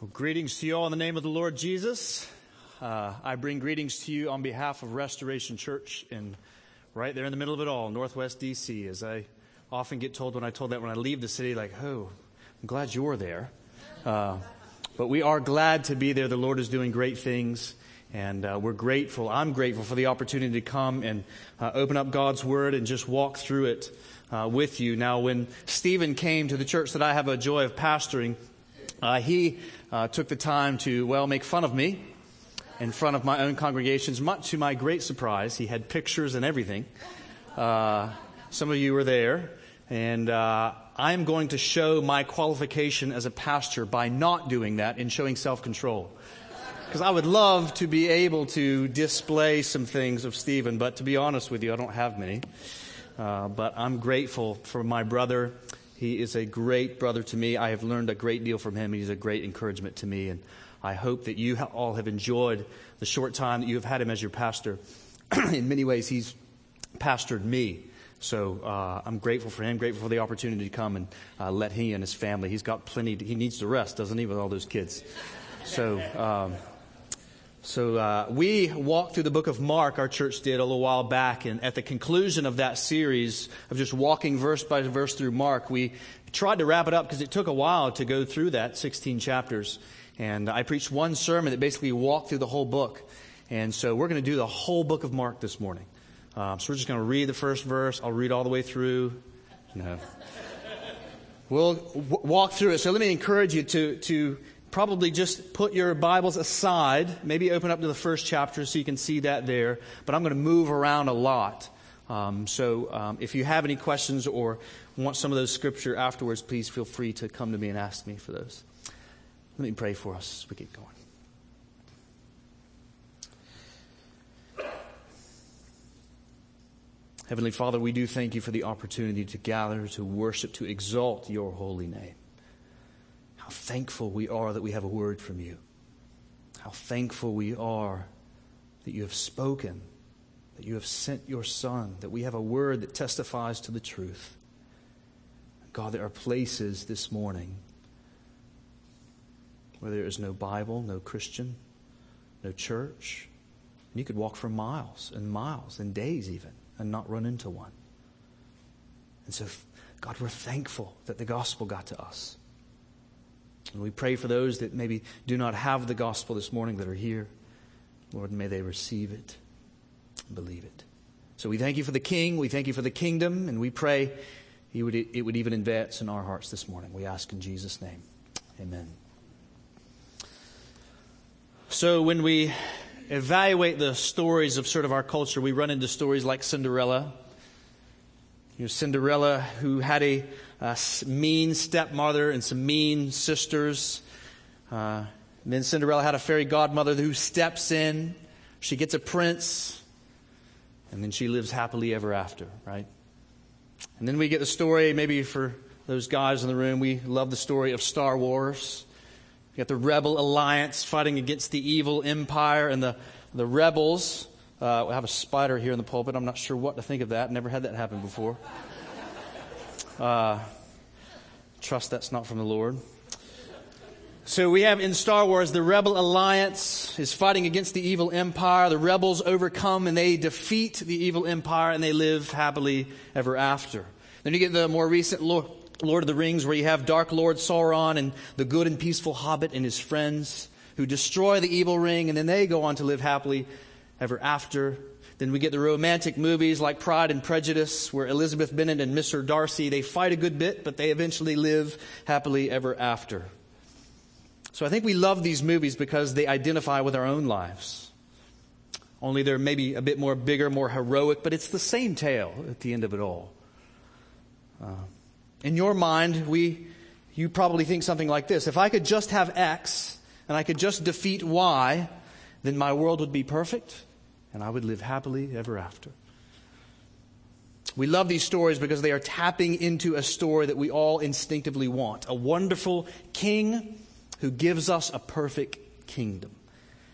Well, greetings to you all in the name of the Lord Jesus. Uh, I bring greetings to you on behalf of Restoration Church in right there in the middle of it all, Northwest DC. As I often get told when I told that when I leave the city, like, oh, I'm glad you're there. Uh, but we are glad to be there. The Lord is doing great things. And uh, we're grateful. I'm grateful for the opportunity to come and uh, open up God's Word and just walk through it uh, with you. Now, when Stephen came to the church that I have a joy of pastoring, uh, he uh, took the time to, well, make fun of me in front of my own congregations, much to my great surprise. He had pictures and everything. Uh, some of you were there. And uh, I'm going to show my qualification as a pastor by not doing that and showing self control. Because I would love to be able to display some things of Stephen, but to be honest with you, I don't have many. Uh, but I'm grateful for my brother he is a great brother to me. I have learned a great deal from him. He's a great encouragement to me. And I hope that you all have enjoyed the short time that you have had him as your pastor. In many ways, he's pastored me. So uh, I'm grateful for him, grateful for the opportunity to come and uh, let he and his family. He's got plenty. To, he needs to rest, doesn't he, with all those kids? So um, so uh, we walked through the book of Mark, our church did a little while back, and at the conclusion of that series of just walking verse by verse through Mark, we tried to wrap it up because it took a while to go through that 16 chapters. And I preached one sermon that basically walked through the whole book. And so we're going to do the whole book of Mark this morning. Um, so we're just going to read the first verse. I'll read all the way through. No. We'll w- walk through it. So let me encourage you to, to probably just put your Bibles aside, maybe open up to the first chapter so you can see that there. But I'm going to move around a lot. Um, so um, if you have any questions or want some of those scripture afterwards, please feel free to come to me and ask me for those. Let me pray for us as we get going. Heavenly Father, we do thank you for the opportunity to gather, to worship, to exalt your holy name. How thankful we are that we have a word from you. How thankful we are that you have spoken, that you have sent your Son, that we have a word that testifies to the truth. God, there are places this morning where there is no Bible, no Christian, no church. And you could walk for miles and miles and days even and not run into one. And so, God, we're thankful that the gospel got to us. And we pray for those that maybe do not have the gospel this morning that are here. Lord, may they receive it believe it. So we thank you for the King. We thank you for the kingdom. And we pray he would, it would even advance in our hearts this morning. We ask in Jesus' name. Amen. So when we evaluate the stories of sort of our culture, we run into stories like Cinderella. You know, Cinderella, who had a uh, mean stepmother and some mean sisters. Uh, then Cinderella had a fairy godmother who steps in. She gets a prince, and then she lives happily ever after, right? And then we get the story, maybe for those guys in the room, we love the story of Star Wars. You got the rebel alliance fighting against the evil empire, and the, the rebels. Uh, we have a spider here in the pulpit. I'm not sure what to think of that. Never had that happen before. Uh, trust that's not from the Lord. So we have in Star Wars the Rebel Alliance is fighting against the evil empire. The rebels overcome and they defeat the evil empire and they live happily ever after. Then you get the more recent Lord, Lord of the Rings where you have Dark Lord Sauron and the good and peaceful Hobbit and his friends who destroy the evil ring and then they go on to live happily ever after. Then we get the romantic movies like Pride and Prejudice, where Elizabeth Bennet and Mr. Darcy, they fight a good bit, but they eventually live happily ever after. So I think we love these movies because they identify with our own lives. Only they're maybe a bit more bigger, more heroic, but it's the same tale at the end of it all. Uh, in your mind, we, you probably think something like this. If I could just have X and I could just defeat Y, then my world would be perfect and I would live happily ever after. We love these stories because they are tapping into a story that we all instinctively want a wonderful king who gives us a perfect kingdom.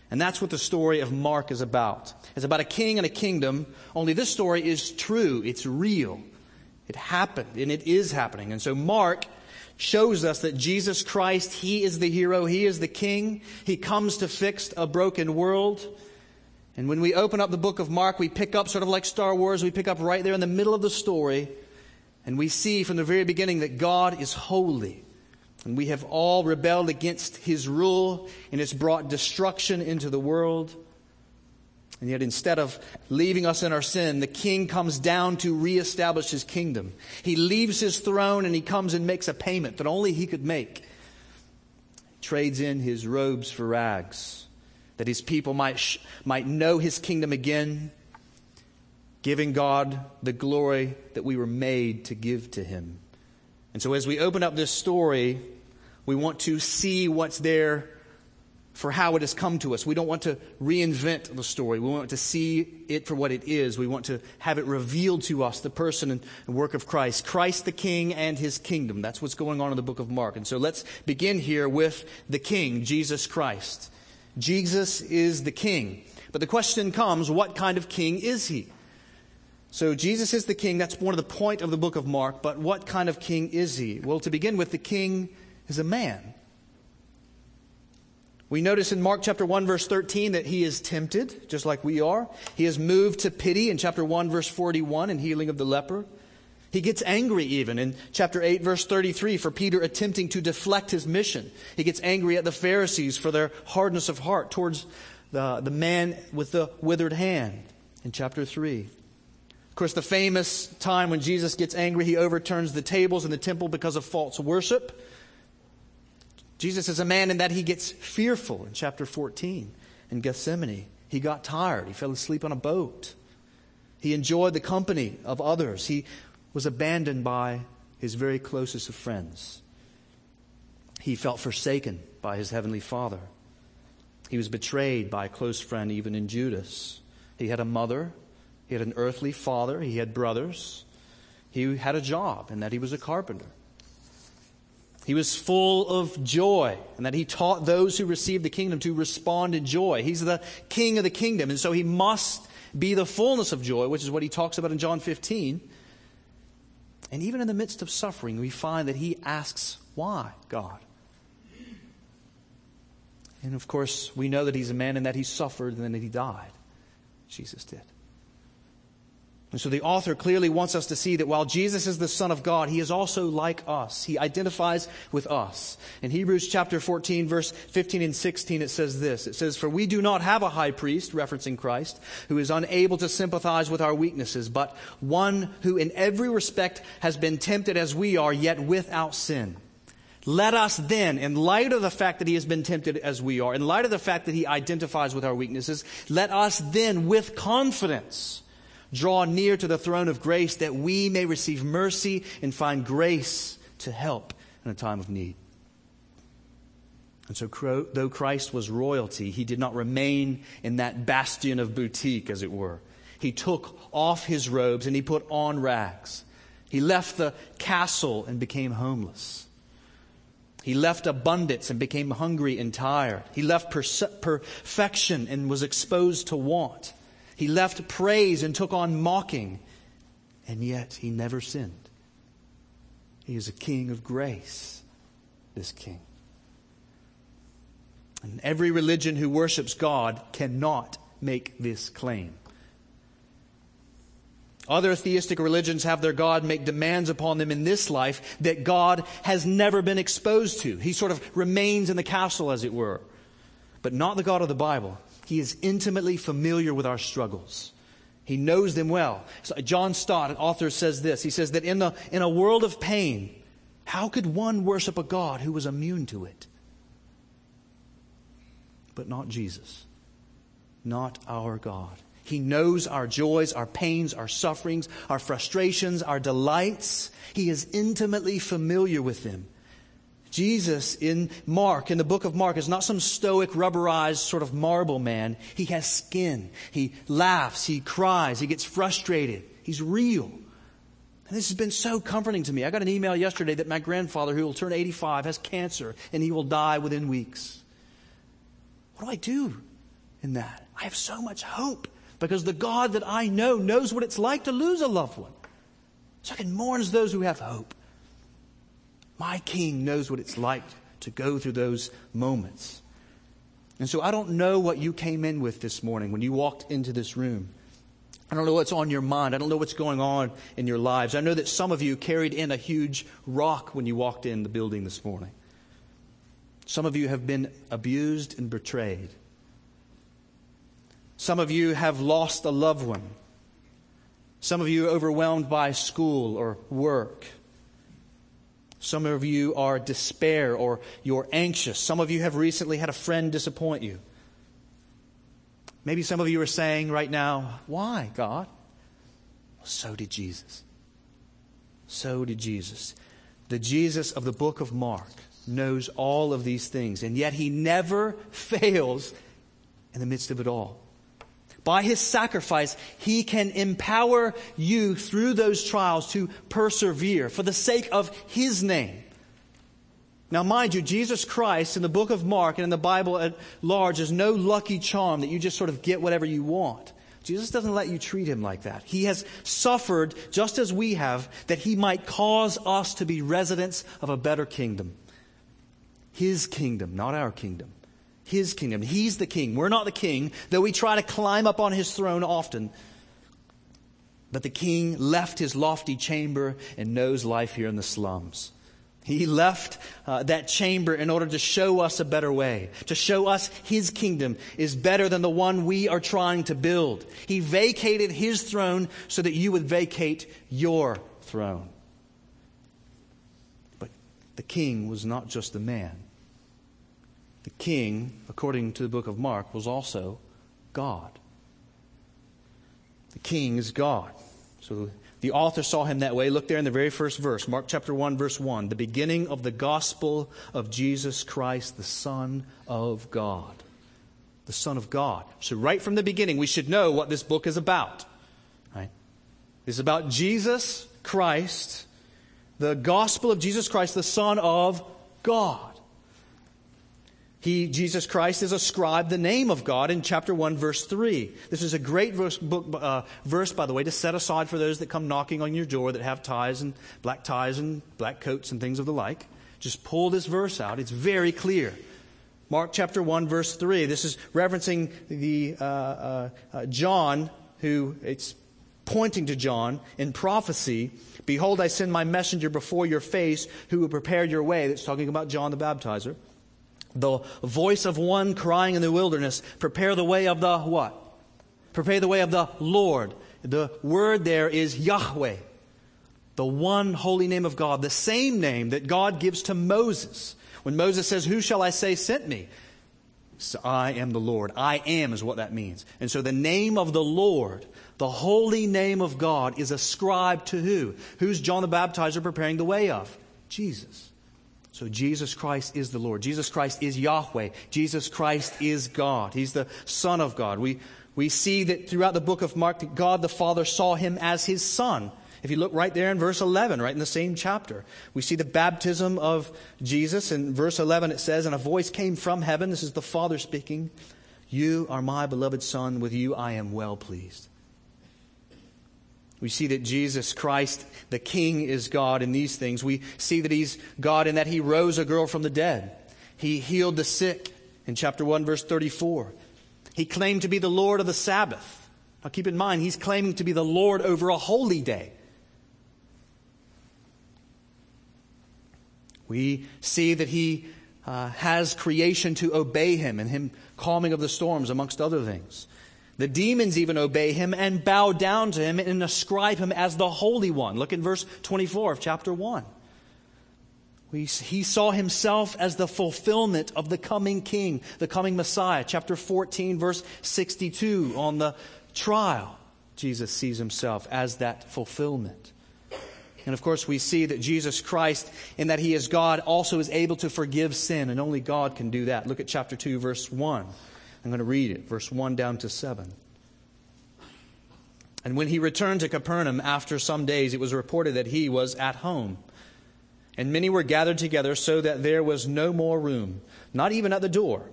And that's what the story of Mark is about. It's about a king and a kingdom, only this story is true, it's real. It happened, and it is happening. And so Mark shows us that Jesus Christ, He is the hero, He is the King. He comes to fix a broken world. And when we open up the book of Mark, we pick up, sort of like Star Wars, we pick up right there in the middle of the story, and we see from the very beginning that God is holy. And we have all rebelled against His rule, and it's brought destruction into the world. And yet, instead of leaving us in our sin, the king comes down to reestablish his kingdom. He leaves his throne and he comes and makes a payment that only he could make. He trades in his robes for rags, that his people might, sh- might know his kingdom again, giving God the glory that we were made to give to him. And so, as we open up this story, we want to see what's there for how it has come to us. We don't want to reinvent the story. We want to see it for what it is. We want to have it revealed to us, the person and work of Christ. Christ the King and his kingdom. That's what's going on in the book of Mark. And so let's begin here with the King, Jesus Christ. Jesus is the King. But the question comes, what kind of King is he? So Jesus is the King. That's one of the point of the book of Mark. But what kind of King is he? Well, to begin with, the King is a man. We notice in Mark chapter 1 verse 13 that he is tempted, just like we are. He is moved to pity in chapter 1 verse 41 in healing of the leper. He gets angry even in chapter 8 verse 33 for Peter attempting to deflect his mission. He gets angry at the Pharisees for their hardness of heart towards the, the man with the withered hand in chapter 3. Of course, the famous time when Jesus gets angry, he overturns the tables in the temple because of false worship. Jesus is a man in that he gets fearful in chapter 14 in Gethsemane. He got tired. He fell asleep on a boat. He enjoyed the company of others. He was abandoned by his very closest of friends. He felt forsaken by his heavenly Father. He was betrayed by a close friend, even in Judas. He had a mother. He had an earthly father. He had brothers. He had a job and that he was a carpenter. He was full of joy, and that he taught those who received the kingdom to respond in joy. He's the king of the kingdom, and so he must be the fullness of joy, which is what he talks about in John 15. And even in the midst of suffering, we find that he asks, Why, God? And of course, we know that he's a man and that he suffered and that he died. Jesus did. And so the author clearly wants us to see that while Jesus is the Son of God, he is also like us. He identifies with us. In Hebrews chapter 14, verse 15 and 16, it says this. It says, For we do not have a high priest, referencing Christ, who is unable to sympathize with our weaknesses, but one who in every respect has been tempted as we are, yet without sin. Let us then, in light of the fact that he has been tempted as we are, in light of the fact that he identifies with our weaknesses, let us then with confidence draw near to the throne of grace that we may receive mercy and find grace to help in a time of need. And so, though Christ was royalty, he did not remain in that bastion of boutique, as it were. He took off his robes and he put on rags. He left the castle and became homeless. He left abundance and became hungry and tired. He left perfection and was exposed to want. He left praise and took on mocking, and yet he never sinned. He is a king of grace, this king. And every religion who worships God cannot make this claim. Other theistic religions have their God make demands upon them in this life that God has never been exposed to. He sort of remains in the castle, as it were. But not the God of the Bible. He is intimately familiar with our struggles. He knows them well. So uh, John Stott, an author, says this. He says that in, the, in a world of pain, how could one worship a God who was immune to it? But not Jesus. Not our God. He knows our joys, our pains, our sufferings, our frustrations, our delights. He is intimately familiar with them. Jesus in Mark, in the book of Mark, is not some stoic, rubberized sort of marble man. He has skin. He laughs. He cries. He gets frustrated. He's real. And this has been so comforting to me. I got an email yesterday that my grandfather, who will turn 85, has cancer and he will die within weeks. What do I do in that? I have so much hope because the God that I know knows what it's like to lose a loved one. So I can mourn as those who have hope. My king knows what it's like to go through those moments. And so I don't know what you came in with this morning when you walked into this room. I don't know what's on your mind. I don't know what's going on in your lives. I know that some of you carried in a huge rock when you walked in the building this morning. Some of you have been abused and betrayed. Some of you have lost a loved one. Some of you are overwhelmed by school or work. Some of you are despair or you're anxious. Some of you have recently had a friend disappoint you. Maybe some of you are saying right now, Why, God? Well, So did Jesus. So did Jesus. The Jesus of the book of Mark knows all of these things, and yet he never fails in the midst of it all. By his sacrifice, he can empower you through those trials to persevere for the sake of his name. Now, mind you, Jesus Christ in the book of Mark and in the Bible at large is no lucky charm that you just sort of get whatever you want. Jesus doesn't let you treat him like that. He has suffered just as we have that he might cause us to be residents of a better kingdom. His kingdom, not our kingdom his kingdom. He's the king. We're not the king, though we try to climb up on his throne often. But the king left his lofty chamber and knows life here in the slums. He left uh, that chamber in order to show us a better way, to show us his kingdom is better than the one we are trying to build. He vacated his throne so that you would vacate your throne. But the king was not just a man, the king, according to the book of Mark, was also God. The king is God. So the author saw him that way. Look there in the very first verse, Mark chapter 1, verse 1. The beginning of the gospel of Jesus Christ, the Son of God. The Son of God. So, right from the beginning, we should know what this book is about. Right? It's about Jesus Christ, the gospel of Jesus Christ, the Son of God. He, Jesus Christ, is ascribed the name of God in chapter 1, verse 3. This is a great verse, book, uh, verse, by the way, to set aside for those that come knocking on your door that have ties and black ties and black coats and things of the like. Just pull this verse out. It's very clear. Mark chapter 1, verse 3. This is referencing the uh, uh, uh John, who it's pointing to John in prophecy. Behold, I send my messenger before your face who will prepare your way. That's talking about John the baptizer the voice of one crying in the wilderness, prepare the way of the what? Prepare the way of the Lord. The word there is Yahweh, the one holy name of God, the same name that God gives to Moses. When Moses says, Who shall I say sent me? So I am the Lord. I am is what that means. And so the name of the Lord, the holy name of God, is ascribed to who? Who's John the Baptizer preparing the way of? Jesus. So Jesus Christ is the Lord. Jesus Christ is Yahweh. Jesus Christ is God. He's the Son of God. We, we see that throughout the book of Mark that God the Father saw him as his Son. If you look right there in verse 11, right in the same chapter, we see the baptism of Jesus. In verse 11, it says, And a voice came from heaven. This is the Father speaking. You are my beloved Son. With you I am well pleased. We see that Jesus Christ, the King, is God in these things. We see that He's God in that He rose a girl from the dead. He healed the sick in chapter 1, verse 34. He claimed to be the Lord of the Sabbath. Now keep in mind, He's claiming to be the Lord over a holy day. We see that He uh, has creation to obey Him and Him calming of the storms, amongst other things. The demons even obey him and bow down to him and ascribe him as the Holy One. Look in verse 24 of chapter 1. We, he saw himself as the fulfillment of the coming king, the coming Messiah. Chapter 14, verse 62, on the trial, Jesus sees himself as that fulfillment. And of course, we see that Jesus Christ, in that he is God, also is able to forgive sin, and only God can do that. Look at chapter 2, verse 1. I'm going to read it, verse 1 down to 7. And when he returned to Capernaum after some days, it was reported that he was at home. And many were gathered together so that there was no more room, not even at the door.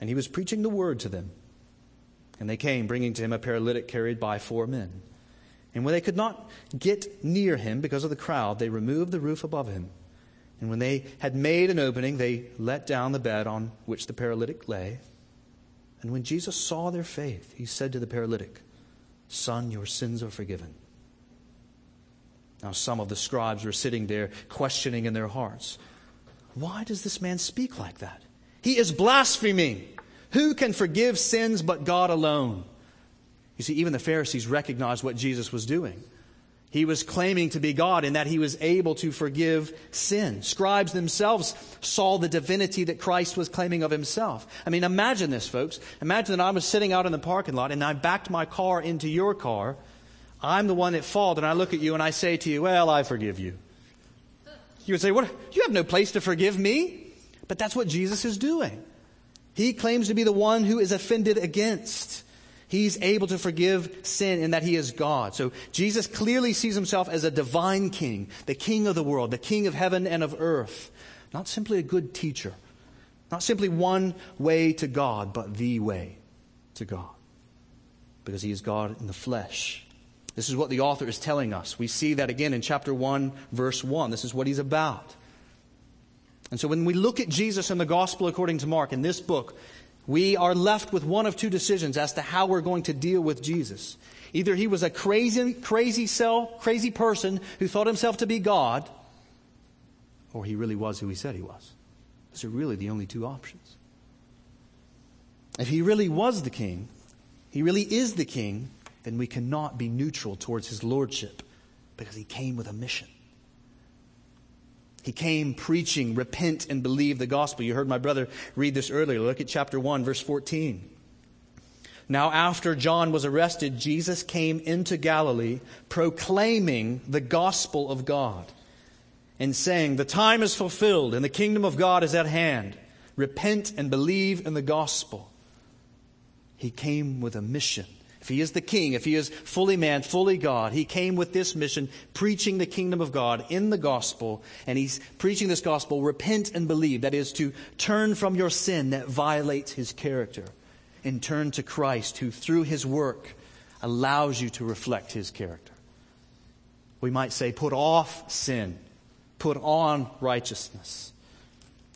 And he was preaching the word to them. And they came, bringing to him a paralytic carried by four men. And when they could not get near him because of the crowd, they removed the roof above him. And when they had made an opening, they let down the bed on which the paralytic lay. And when Jesus saw their faith, he said to the paralytic, Son, your sins are forgiven. Now, some of the scribes were sitting there, questioning in their hearts, Why does this man speak like that? He is blaspheming. Who can forgive sins but God alone? You see, even the Pharisees recognized what Jesus was doing. He was claiming to be God in that he was able to forgive sin. Scribes themselves saw the divinity that Christ was claiming of himself. I mean, imagine this, folks. Imagine that I was sitting out in the parking lot and I backed my car into your car. I'm the one at fault, and I look at you and I say to you, Well, I forgive you. You would say, What? You have no place to forgive me? But that's what Jesus is doing. He claims to be the one who is offended against. He's able to forgive sin in that he is God. So Jesus clearly sees himself as a divine king, the king of the world, the king of heaven and of earth. Not simply a good teacher, not simply one way to God, but the way to God. Because he is God in the flesh. This is what the author is telling us. We see that again in chapter 1, verse 1. This is what he's about. And so when we look at Jesus in the gospel according to Mark, in this book, we are left with one of two decisions as to how we're going to deal with Jesus. Either he was a crazy, crazy self, crazy person who thought himself to be God, or he really was who he said he was. Those are really the only two options. If he really was the king, he really is the king, then we cannot be neutral towards his lordship because he came with a mission. He came preaching, repent and believe the gospel. You heard my brother read this earlier. Look at chapter 1, verse 14. Now, after John was arrested, Jesus came into Galilee proclaiming the gospel of God and saying, The time is fulfilled and the kingdom of God is at hand. Repent and believe in the gospel. He came with a mission if he is the king, if he is fully man, fully God, he came with this mission, preaching the kingdom of God in the gospel. And he's preaching this gospel, repent and believe. That is to turn from your sin that violates his character and turn to Christ, who through his work allows you to reflect his character. We might say, put off sin, put on righteousness.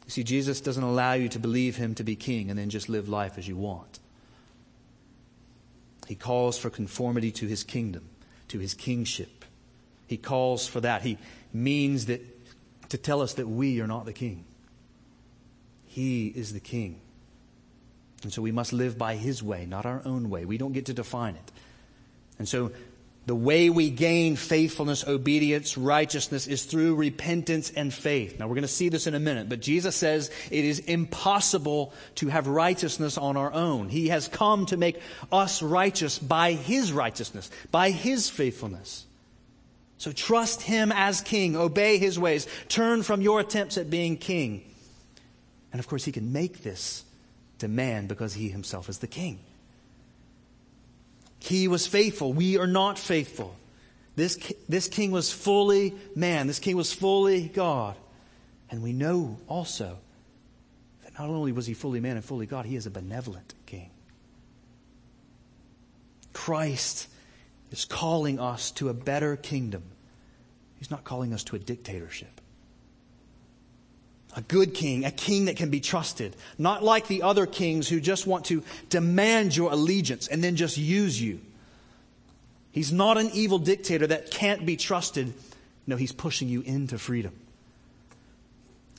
You see, Jesus doesn't allow you to believe him to be king and then just live life as you want. He calls for conformity to his kingdom, to his kingship. He calls for that. He means that to tell us that we are not the king. He is the king. And so we must live by his way, not our own way. We don't get to define it. And so the way we gain faithfulness, obedience, righteousness is through repentance and faith. Now, we're going to see this in a minute, but Jesus says it is impossible to have righteousness on our own. He has come to make us righteous by His righteousness, by His faithfulness. So trust Him as King, obey His ways, turn from your attempts at being King. And of course, He can make this demand because He Himself is the King. He was faithful. We are not faithful. This, this king was fully man. This king was fully God. And we know also that not only was he fully man and fully God, he is a benevolent king. Christ is calling us to a better kingdom. He's not calling us to a dictatorship. A good king, a king that can be trusted. Not like the other kings who just want to demand your allegiance and then just use you. He's not an evil dictator that can't be trusted. No, he's pushing you into freedom.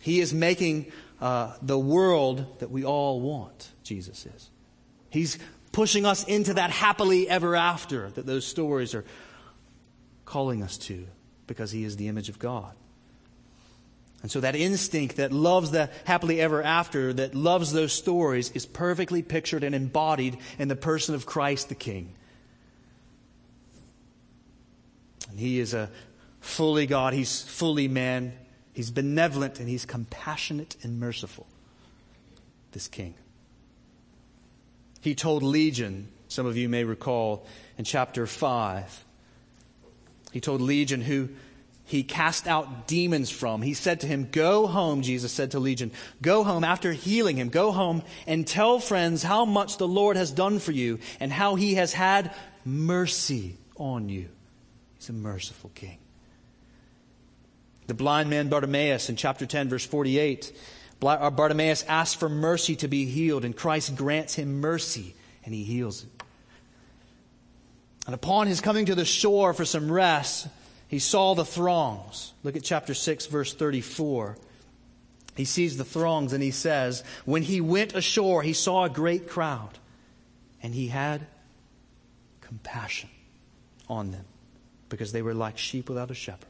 He is making uh, the world that we all want, Jesus is. He's pushing us into that happily ever after that those stories are calling us to because he is the image of God. And so that instinct that loves the happily ever after, that loves those stories, is perfectly pictured and embodied in the person of Christ the King. And he is a fully God, he's fully man, he's benevolent, and he's compassionate and merciful. This king. He told Legion, some of you may recall in chapter 5, he told Legion who he cast out demons from. He said to him, Go home, Jesus said to Legion, go home after healing him. Go home and tell friends how much the Lord has done for you and how he has had mercy on you. He's a merciful king. The blind man Bartimaeus in chapter 10, verse 48, uh, Bartimaeus asks for mercy to be healed, and Christ grants him mercy, and he heals him. And upon his coming to the shore for some rest, he saw the throngs. Look at chapter 6, verse 34. He sees the throngs and he says, When he went ashore, he saw a great crowd, and he had compassion on them because they were like sheep without a shepherd.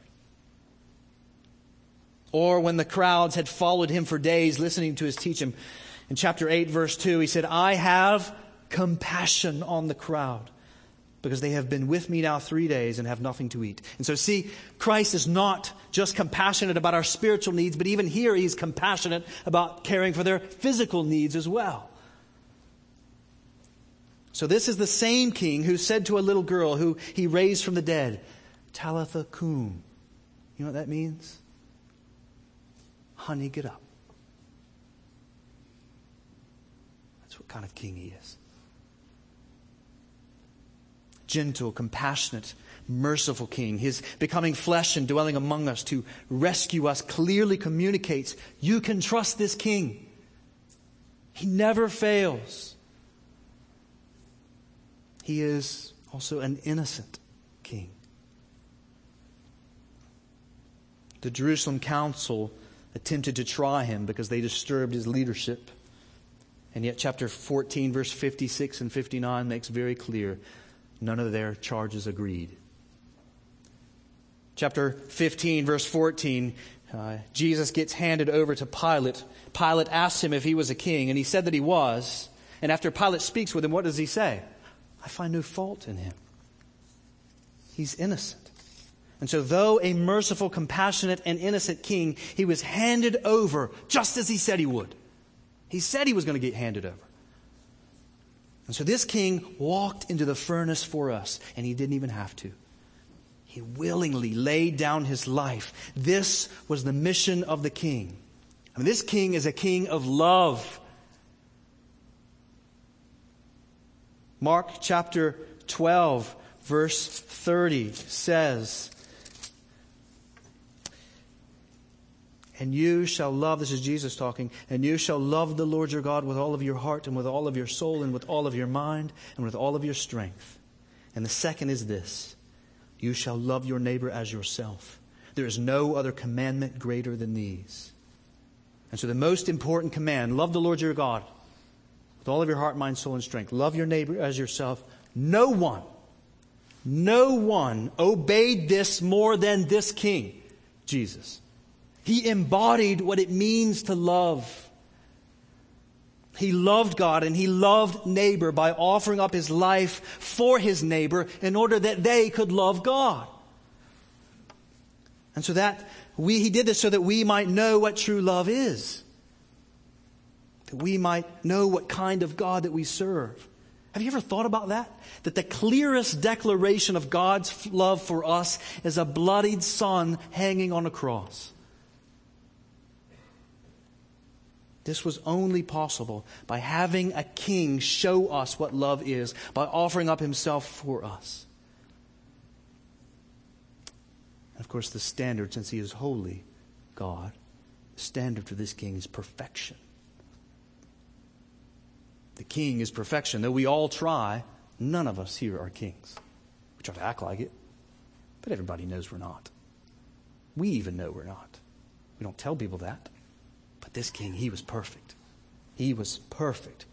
Or when the crowds had followed him for days, listening to his teaching, in chapter 8, verse 2, he said, I have compassion on the crowd because they have been with me now three days and have nothing to eat. And so, see, Christ is not just compassionate about our spiritual needs, but even here he's compassionate about caring for their physical needs as well. So, this is the same king who said to a little girl who he raised from the dead, Talitha cum. You know what that means? Honey, get up. That's what kind of king he is gentle, compassionate, merciful King. His becoming flesh and dwelling among us to rescue us clearly communicates you can trust this King. He never fails. He is also an innocent King. The Jerusalem council attempted to try him because they disturbed his leadership. And yet, chapter 14, verse 56 and 59 makes very clear None of their charges agreed. Chapter 15, verse 14, uh, Jesus gets handed over to Pilate. Pilate asks him if he was a king, and he said that he was. And after Pilate speaks with him, what does he say? I find no fault in him. He's innocent. And so, though a merciful, compassionate, and innocent king, he was handed over just as he said he would. He said he was going to get handed over. And so this king walked into the furnace for us, and he didn't even have to. He willingly laid down his life. This was the mission of the king. I mean, this king is a king of love. Mark chapter 12, verse 30 says, And you shall love, this is Jesus talking, and you shall love the Lord your God with all of your heart and with all of your soul and with all of your mind and with all of your strength. And the second is this you shall love your neighbor as yourself. There is no other commandment greater than these. And so the most important command love the Lord your God with all of your heart, mind, soul, and strength. Love your neighbor as yourself. No one, no one obeyed this more than this king, Jesus. He embodied what it means to love. He loved God and he loved neighbor by offering up his life for his neighbor in order that they could love God. And so that we, he did this so that we might know what true love is. That we might know what kind of God that we serve. Have you ever thought about that? That the clearest declaration of God's love for us is a bloodied son hanging on a cross. This was only possible by having a king show us what love is, by offering up himself for us. And of course, the standard, since he is holy God, the standard for this king is perfection. The king is perfection. Though we all try, none of us here are kings. We try to act like it, but everybody knows we're not. We even know we're not. We don't tell people that. This king, he was perfect. He was perfect.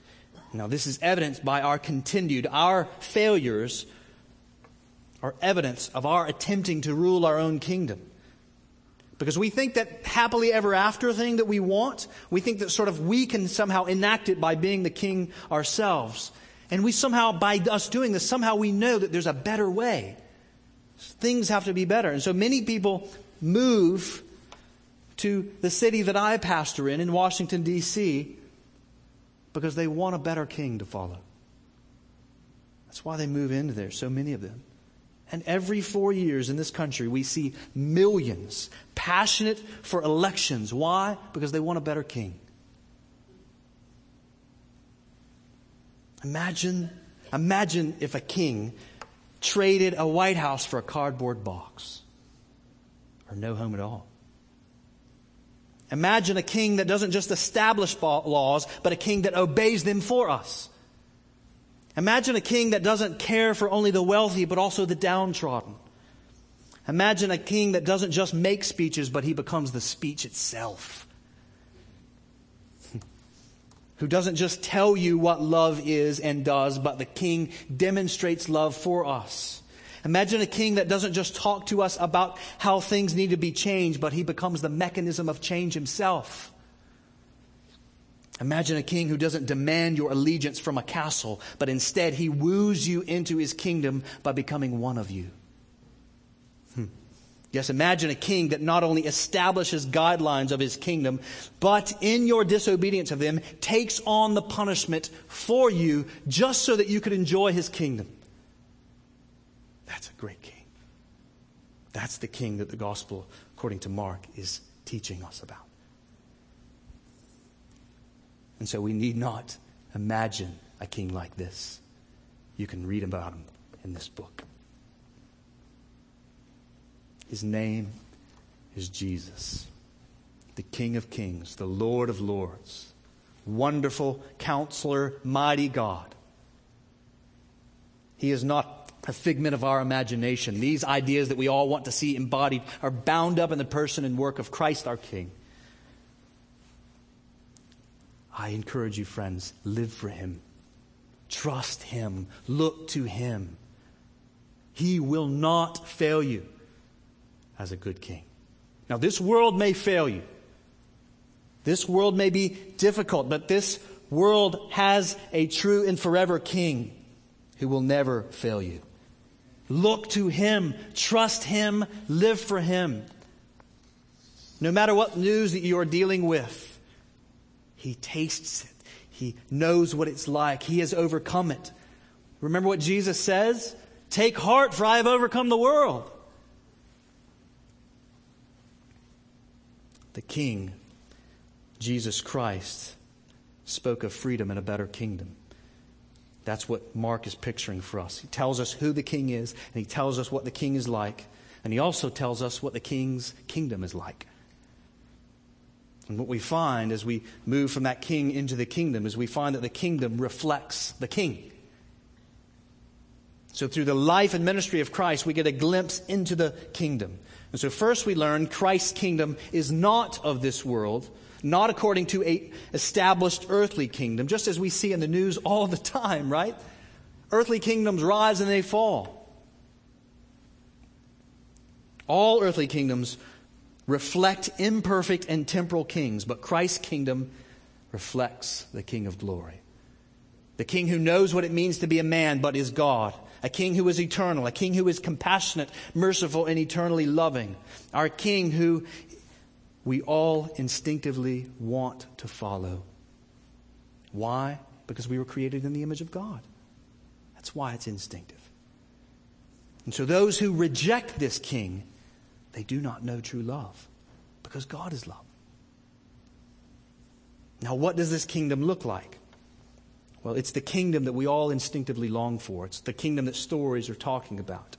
Now, this is evidenced by our continued, our failures are evidence of our attempting to rule our own kingdom. Because we think that happily ever after thing that we want, we think that sort of we can somehow enact it by being the king ourselves. And we somehow, by us doing this, somehow we know that there's a better way. Things have to be better. And so many people move to the city that I pastor in, in Washington, D.C., because they want a better king to follow. That's why they move into there, so many of them. And every four years in this country, we see millions passionate for elections. Why? Because they want a better king. Imagine, imagine if a king traded a White House for a cardboard box or no home at all. Imagine a king that doesn't just establish laws, but a king that obeys them for us. Imagine a king that doesn't care for only the wealthy, but also the downtrodden. Imagine a king that doesn't just make speeches, but he becomes the speech itself. Who doesn't just tell you what love is and does, but the king demonstrates love for us. Imagine a king that doesn't just talk to us about how things need to be changed, but he becomes the mechanism of change himself. Imagine a king who doesn't demand your allegiance from a castle, but instead he woos you into his kingdom by becoming one of you. Hmm. Yes, imagine a king that not only establishes guidelines of his kingdom, but in your disobedience of them takes on the punishment for you just so that you could enjoy his kingdom. That's a great king. That's the king that the gospel, according to Mark, is teaching us about. And so we need not imagine a king like this. You can read about him in this book. His name is Jesus, the King of Kings, the Lord of Lords, wonderful counselor, mighty God. He is not a figment of our imagination. These ideas that we all want to see embodied are bound up in the person and work of Christ our King. I encourage you, friends, live for Him. Trust Him. Look to Him. He will not fail you as a good King. Now, this world may fail you. This world may be difficult, but this world has a true and forever King who will never fail you. Look to Him, trust Him, live for Him. No matter what news that you are dealing with, He tastes it. He knows what it's like. He has overcome it. Remember what Jesus says? Take heart, for I have overcome the world. The King, Jesus Christ, spoke of freedom and a better kingdom. That's what Mark is picturing for us. He tells us who the king is, and he tells us what the king is like, and he also tells us what the king's kingdom is like. And what we find as we move from that king into the kingdom is we find that the kingdom reflects the king. So through the life and ministry of Christ, we get a glimpse into the kingdom. And so first we learn Christ's kingdom is not of this world, not according to a established earthly kingdom, just as we see in the news all the time, right? Earthly kingdoms rise and they fall. All earthly kingdoms reflect imperfect and temporal kings, but Christ's kingdom reflects the King of glory. The King who knows what it means to be a man, but is God. A King who is eternal. A King who is compassionate, merciful, and eternally loving. Our King who we all instinctively want to follow. Why? Because we were created in the image of God. That's why it's instinctive. And so those who reject this king, they do not know true love because God is love. Now, what does this kingdom look like? Well, it's the kingdom that we all instinctively long for. It's the kingdom that stories are talking about.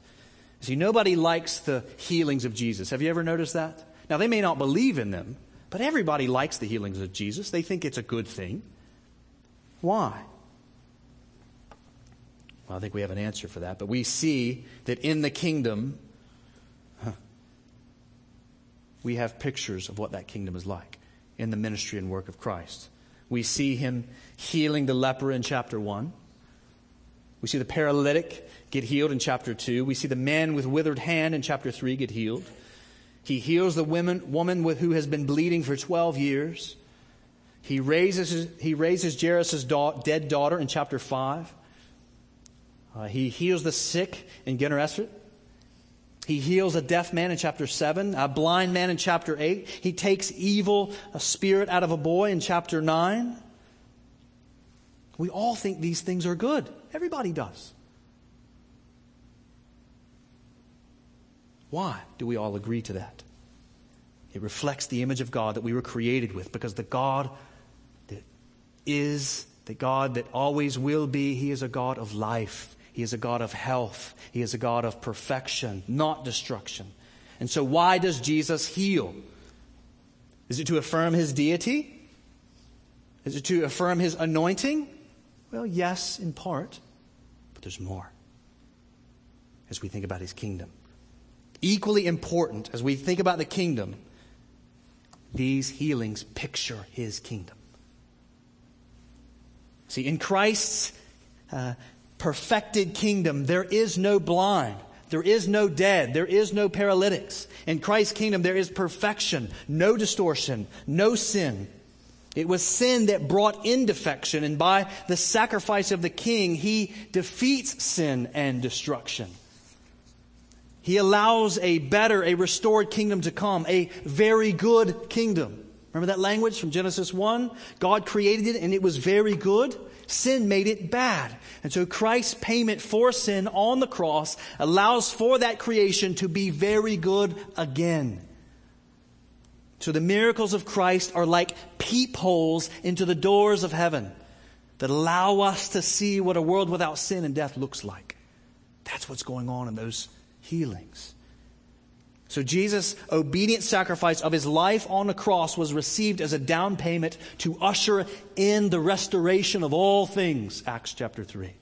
See, nobody likes the healings of Jesus. Have you ever noticed that? Now, they may not believe in them, but everybody likes the healings of Jesus. They think it's a good thing. Why? Well, I think we have an answer for that, but we see that in the kingdom, huh, we have pictures of what that kingdom is like in the ministry and work of Christ. We see him healing the leper in chapter 1. We see the paralytic get healed in chapter 2. We see the man with withered hand in chapter 3 get healed. He heals the woman, woman with, who has been bleeding for 12 years. He raises, he raises Jairus' da- dead daughter in chapter 5. Uh, he heals the sick in Gennesaret. He heals a deaf man in chapter 7, a blind man in chapter 8. He takes evil, a spirit out of a boy in chapter 9. We all think these things are good. Everybody does. Why do we all agree to that? It reflects the image of God that we were created with because the God that is, the God that always will be, He is a God of life. He is a God of health. He is a God of perfection, not destruction. And so, why does Jesus heal? Is it to affirm his deity? Is it to affirm his anointing? Well, yes, in part, but there's more as we think about his kingdom. Equally important as we think about the kingdom, these healings picture his kingdom. See, in Christ's uh, perfected kingdom, there is no blind. There is no dead. There is no paralytics. In Christ's kingdom, there is perfection, no distortion, no sin. It was sin that brought in defection, and by the sacrifice of the king, he defeats sin and destruction. He allows a better, a restored kingdom to come, a very good kingdom. Remember that language from Genesis 1? God created it and it was very good. Sin made it bad. And so Christ's payment for sin on the cross allows for that creation to be very good again. So the miracles of Christ are like peepholes into the doors of heaven that allow us to see what a world without sin and death looks like. That's what's going on in those healings. So Jesus' obedient sacrifice of his life on the cross was received as a down payment to usher in the restoration of all things, Acts chapter 3.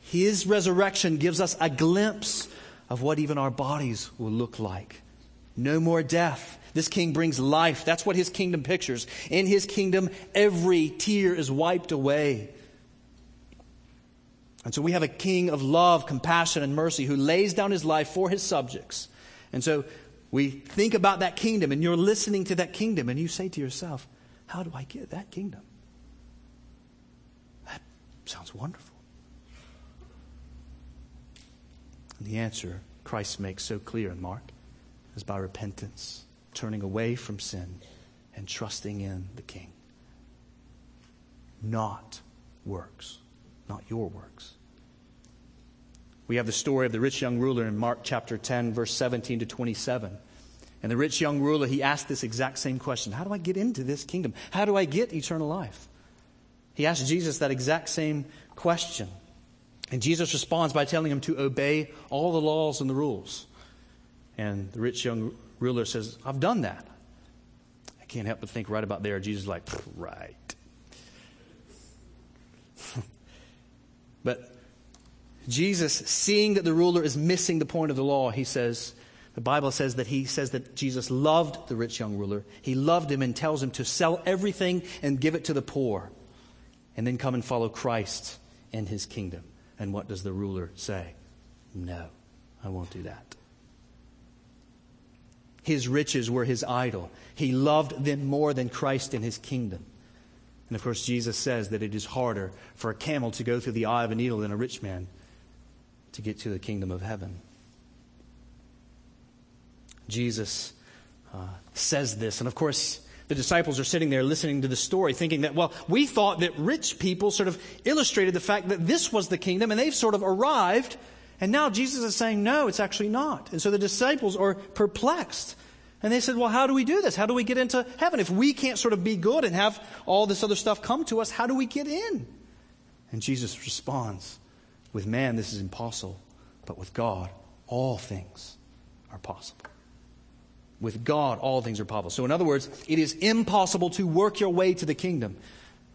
His resurrection gives us a glimpse of what even our bodies will look like. No more death. This king brings life. That's what his kingdom pictures. In his kingdom, every tear is wiped away. And so we have a king of love, compassion, and mercy who lays down his life for his subjects. And so we think about that kingdom, and you're listening to that kingdom, and you say to yourself, How do I get that kingdom? That sounds wonderful. And the answer Christ makes so clear in Mark is by repentance, turning away from sin, and trusting in the King. Not works not your works. We have the story of the rich young ruler in Mark chapter 10, verse 17 to 27. And the rich young ruler, he asked this exact same question How do I get into this kingdom? How do I get eternal life? He asked Jesus that exact same question. And Jesus responds by telling him to obey all the laws and the rules. And the rich young ruler says, I've done that. I can't help but think right about there, Jesus is like, right. But Jesus, seeing that the ruler is missing the point of the law, he says, the Bible says that he says that Jesus loved the rich young ruler. He loved him and tells him to sell everything and give it to the poor and then come and follow Christ and his kingdom. And what does the ruler say? No, I won't do that. His riches were his idol. He loved them more than Christ and his kingdom. And of course, Jesus says that it is harder for a camel to go through the eye of a needle than a rich man to get to the kingdom of heaven. Jesus uh, says this. And of course, the disciples are sitting there listening to the story, thinking that, well, we thought that rich people sort of illustrated the fact that this was the kingdom, and they've sort of arrived. And now Jesus is saying, no, it's actually not. And so the disciples are perplexed. And they said, Well, how do we do this? How do we get into heaven? If we can't sort of be good and have all this other stuff come to us, how do we get in? And Jesus responds, With man, this is impossible, but with God, all things are possible. With God, all things are possible. So, in other words, it is impossible to work your way to the kingdom.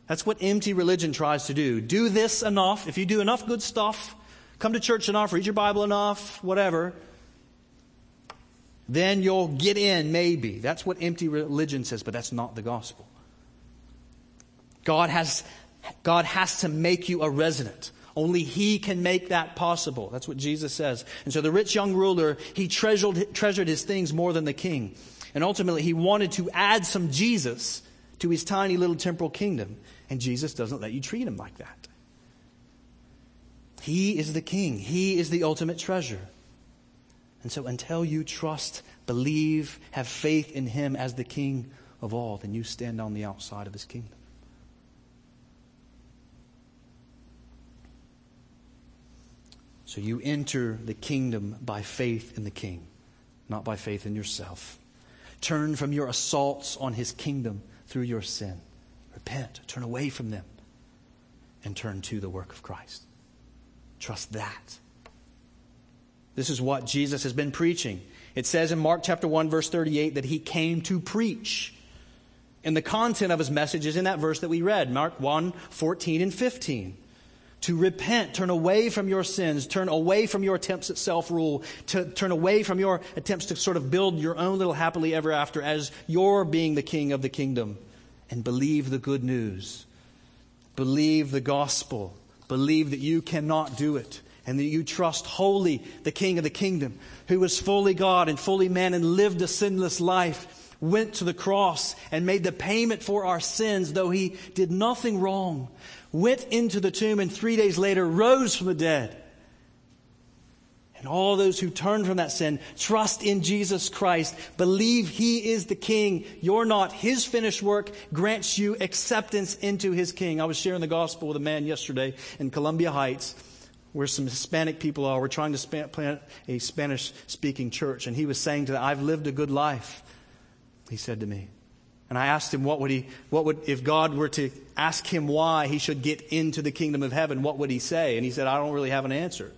That's what empty religion tries to do. Do this enough. If you do enough good stuff, come to church enough, read your Bible enough, whatever, then you'll get in, maybe. That's what empty religion says, but that's not the gospel. God has, God has to make you a resident. Only He can make that possible. That's what Jesus says. And so the rich young ruler, he treasured, treasured his things more than the king. And ultimately, he wanted to add some Jesus to his tiny little temporal kingdom. And Jesus doesn't let you treat him like that. He is the king, He is the ultimate treasure. And so until you trust, believe, have faith in Him as the King of all, then you stand on the outside of His kingdom. So you enter the kingdom by faith in the King, not by faith in yourself. Turn from your assaults on His kingdom through your sin. Repent, turn away from them, and turn to the work of Christ. Trust that. This is what Jesus has been preaching. It says in Mark chapter 1 verse 38 that he came to preach. And the content of his message is in that verse that we read, Mark 1, 14 and 15 to repent, turn away from your sins, turn away from your attempts at self rule, to turn away from your attempts to sort of build your own little happily ever after as your being the king of the kingdom, and believe the good news. Believe the gospel. Believe that you cannot do it and that you trust wholly the king of the kingdom, who was fully God and fully man and lived a sinless life, went to the cross and made the payment for our sins, though he did nothing wrong went into the tomb, and three days later rose from the dead. And all those who turn from that sin, trust in Jesus Christ, believe He is the King. You're not. His finished work grants you acceptance into His King. I was sharing the gospel with a man yesterday in Columbia Heights, where some Hispanic people are. We're trying to plant a Spanish speaking church. And he was saying to them, I've lived a good life, he said to me. And I asked him what would he, what would, if God were to ask him why he should get into the kingdom of heaven, what would he say? And he said, I don't really have an answer.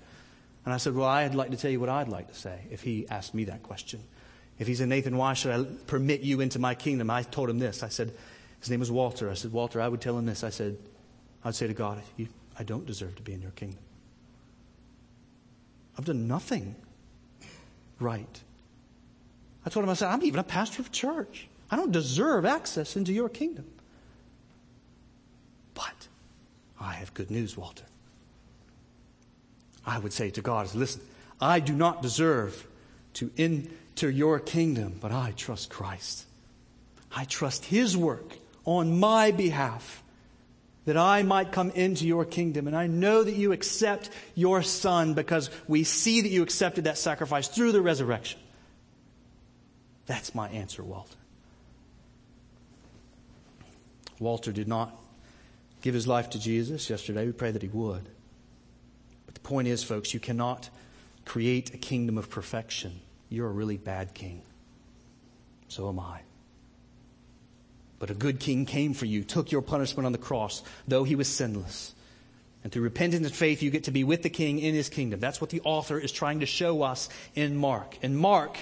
And I said, Well, I'd like to tell you what I'd like to say if he asked me that question. If he said, Nathan, why should I permit you into my kingdom? I told him this. I said, His name was Walter. I said, Walter, I would tell him this. I said, I'd say to God, I don't deserve to be in your kingdom. I've done nothing right. I told him, I said, I'm even a pastor of church. I don't deserve access into your kingdom. But I have good news, Walter. I would say to God, listen, I do not deserve to enter your kingdom, but I trust Christ. I trust His work on my behalf that I might come into your kingdom. And I know that you accept your Son because we see that you accepted that sacrifice through the resurrection. That's my answer, Walter. Walter did not give his life to Jesus yesterday. We pray that he would. But the point is, folks, you cannot create a kingdom of perfection. You're a really bad king. So am I. But a good king came for you, took your punishment on the cross, though he was sinless. And through repentance and faith, you get to be with the king in his kingdom. That's what the author is trying to show us in Mark. In Mark,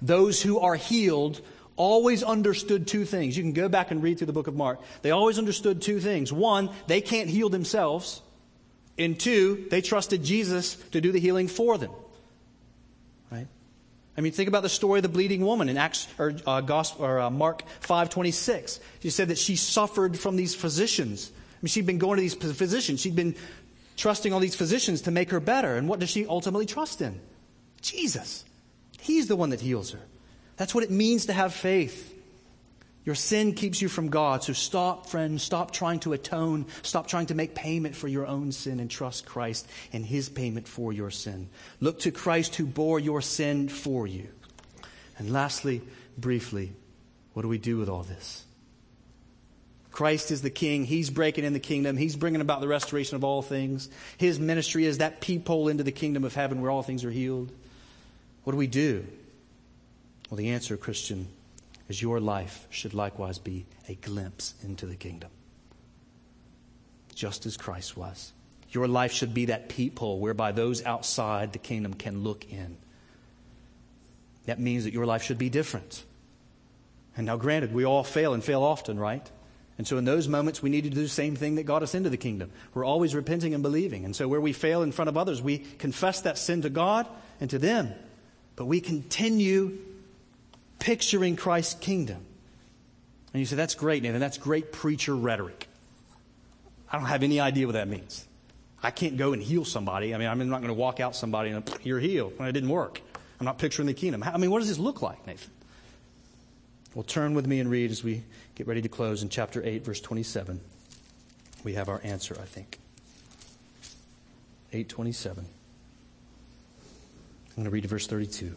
those who are healed always understood two things. You can go back and read through the book of Mark. They always understood two things. One, they can't heal themselves. And two, they trusted Jesus to do the healing for them. I mean, think about the story of the bleeding woman in Acts or, uh, Gospel, or uh, Mark five twenty six. She said that she suffered from these physicians. I mean, she'd been going to these physicians. She'd been trusting all these physicians to make her better. And what does she ultimately trust in? Jesus. He's the one that heals her. That's what it means to have faith. Your sin keeps you from God. So stop, friends. Stop trying to atone. Stop trying to make payment for your own sin and trust Christ and His payment for your sin. Look to Christ who bore your sin for you. And lastly, briefly, what do we do with all this? Christ is the King. He's breaking in the kingdom. He's bringing about the restoration of all things. His ministry is that peephole into the kingdom of heaven where all things are healed. What do we do? Well, the answer, Christian, is your life should likewise be a glimpse into the kingdom, just as Christ was. Your life should be that peephole whereby those outside the kingdom can look in. That means that your life should be different. And now, granted, we all fail and fail often, right? And so, in those moments, we need to do the same thing that got us into the kingdom. We're always repenting and believing. And so, where we fail in front of others, we confess that sin to God and to them. But we continue picturing Christ's kingdom. And you say, that's great, Nathan. That's great preacher rhetoric. I don't have any idea what that means. I can't go and heal somebody. I mean, I'm not going to walk out somebody and you're healed when it didn't work. I'm not picturing the kingdom. I mean, what does this look like, Nathan? Well, turn with me and read as we get ready to close in chapter 8, verse 27. We have our answer, I think. 827. I'm going to read verse 32.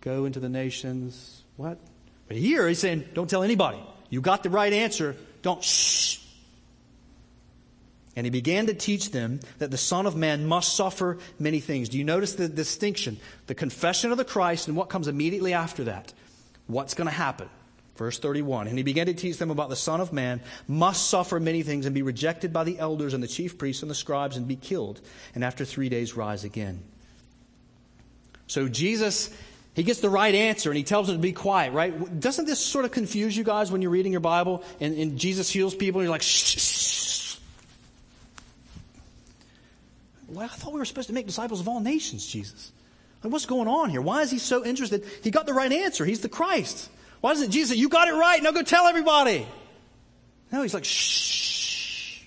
Go into the nations. What? But here he's saying, don't tell anybody. You got the right answer. Don't shh. And he began to teach them that the Son of Man must suffer many things. Do you notice the distinction? The confession of the Christ and what comes immediately after that. What's going to happen? Verse 31. And he began to teach them about the Son of Man must suffer many things and be rejected by the elders and the chief priests and the scribes and be killed, and after three days rise again. So Jesus, he gets the right answer and he tells them to be quiet, right? Doesn't this sort of confuse you guys when you're reading your Bible and, and Jesus heals people and you're like, shh, shh, Well, I thought we were supposed to make disciples of all nations, Jesus. Like, what's going on here? Why is he so interested? He got the right answer. He's the Christ. Why doesn't Jesus say, You got it right, now go tell everybody? No, he's like, shh.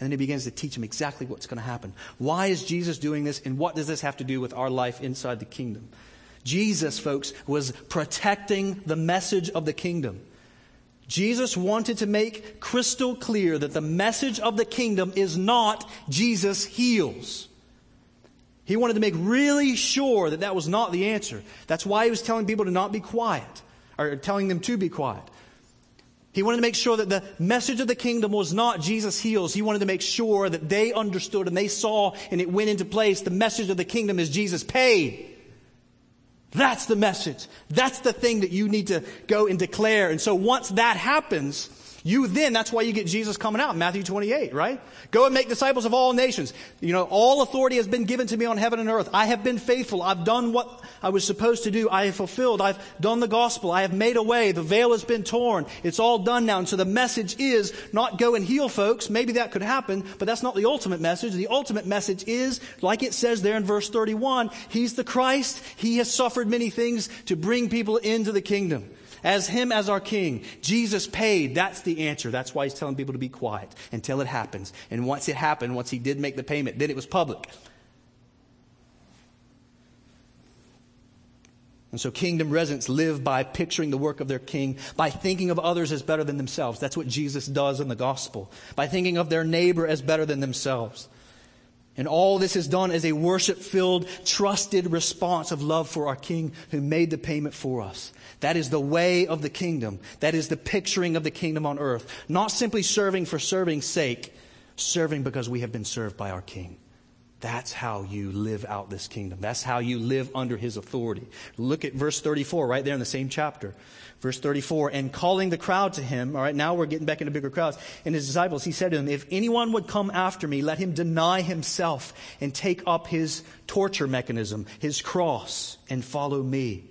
And then he begins to teach them exactly what's going to happen. Why is Jesus doing this, and what does this have to do with our life inside the kingdom? Jesus, folks, was protecting the message of the kingdom. Jesus wanted to make crystal clear that the message of the kingdom is not Jesus heals. He wanted to make really sure that that was not the answer. That's why he was telling people to not be quiet, or telling them to be quiet. He wanted to make sure that the message of the kingdom was not Jesus heals. He wanted to make sure that they understood and they saw and it went into place. The message of the kingdom is Jesus paid. That's the message. That's the thing that you need to go and declare. And so once that happens, you then, that's why you get Jesus coming out Matthew 28, right? Go and make disciples of all nations. You know, all authority has been given to me on heaven and earth. I have been faithful. I've done what I was supposed to do. I have fulfilled. I've done the gospel. I have made a way. The veil has been torn. It's all done now. And so the message is not go and heal folks. Maybe that could happen, but that's not the ultimate message. The ultimate message is, like it says there in verse 31, He's the Christ. He has suffered many things to bring people into the kingdom as Him as our King. Jesus paid. That's the answer. That's why He's telling people to be quiet until it happens. And once it happened, once He did make the payment, then it was public. And so kingdom residents live by picturing the work of their king, by thinking of others as better than themselves. That's what Jesus does in the gospel. By thinking of their neighbor as better than themselves. And all this is done as a worship filled, trusted response of love for our King who made the payment for us. That is the way of the kingdom. That is the picturing of the kingdom on earth. Not simply serving for serving's sake, serving because we have been served by our King. That's how you live out this kingdom. That's how you live under his authority. Look at verse 34 right there in the same chapter. Verse 34, and calling the crowd to him, all right, now we're getting back into bigger crowds, and his disciples, he said to them, If anyone would come after me, let him deny himself and take up his torture mechanism, his cross, and follow me.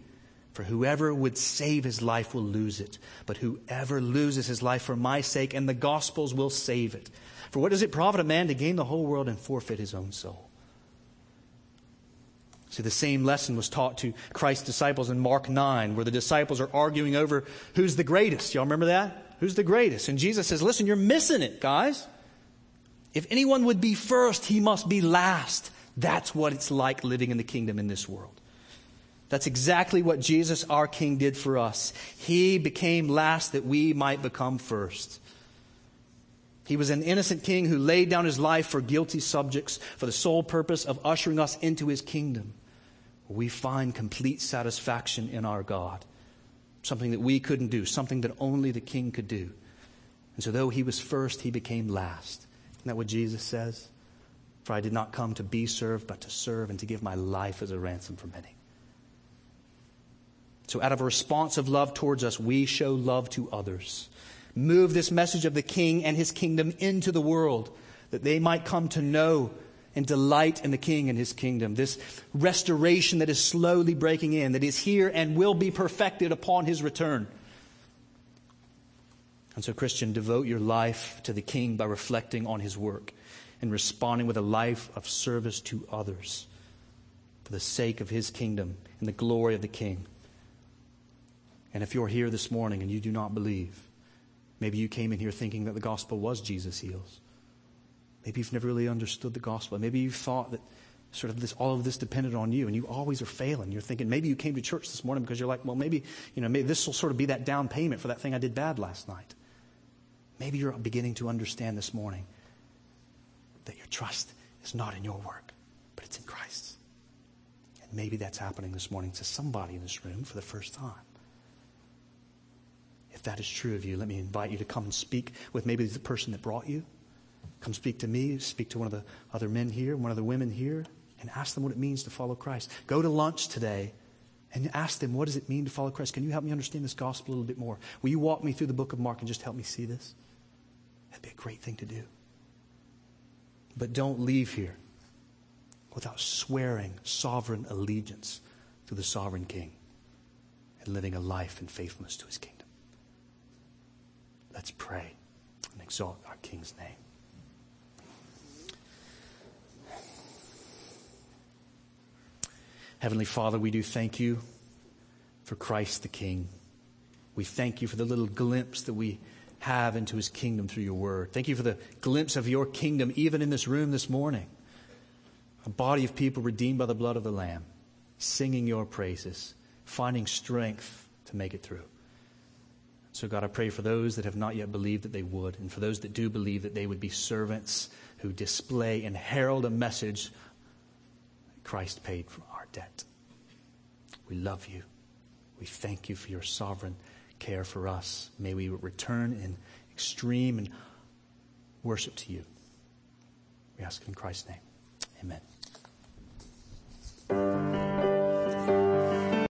For whoever would save his life will lose it, but whoever loses his life for my sake and the gospel's will save it. For what does it profit a man to gain the whole world and forfeit his own soul? See, the same lesson was taught to Christ's disciples in Mark 9, where the disciples are arguing over who's the greatest. Y'all remember that? Who's the greatest? And Jesus says, Listen, you're missing it, guys. If anyone would be first, he must be last. That's what it's like living in the kingdom in this world. That's exactly what Jesus, our King, did for us. He became last that we might become first. He was an innocent king who laid down his life for guilty subjects for the sole purpose of ushering us into his kingdom we find complete satisfaction in our God. Something that we couldn't do, something that only the king could do. And so, though he was first, he became last. Isn't that what Jesus says? For I did not come to be served, but to serve and to give my life as a ransom for many. So, out of a response of love towards us, we show love to others. Move this message of the king and his kingdom into the world that they might come to know and delight in the King and his kingdom. This restoration that is slowly breaking in, that is here and will be perfected upon his return. And so, Christian, devote your life to the King by reflecting on his work and responding with a life of service to others for the sake of his kingdom and the glory of the King. And if you're here this morning and you do not believe, maybe you came in here thinking that the gospel was Jesus heals. Maybe you've never really understood the gospel. Maybe you thought that sort of this, all of this depended on you and you always are failing. You're thinking, maybe you came to church this morning because you're like, well, maybe, you know, maybe this will sort of be that down payment for that thing I did bad last night. Maybe you're beginning to understand this morning that your trust is not in your work, but it's in Christ's. And maybe that's happening this morning to somebody in this room for the first time. That is true of you, let me invite you to come and speak with maybe the person that brought you. Come speak to me, speak to one of the other men here, one of the women here, and ask them what it means to follow Christ. Go to lunch today and ask them, what does it mean to follow Christ? Can you help me understand this gospel a little bit more? Will you walk me through the book of Mark and just help me see this? That'd be a great thing to do. But don't leave here without swearing sovereign allegiance to the sovereign king and living a life in faithfulness to his kingdom. Let's pray and exalt our king's name. Heavenly Father, we do thank you for Christ the King. We thank you for the little glimpse that we have into his kingdom through your word. Thank you for the glimpse of your kingdom even in this room this morning. A body of people redeemed by the blood of the Lamb, singing your praises, finding strength to make it through. So, God, I pray for those that have not yet believed that they would, and for those that do believe that they would be servants who display and herald a message Christ paid for our debt. We love you. We thank you for your sovereign care for us. May we return in extreme and worship to you. We ask in Christ's name. Amen.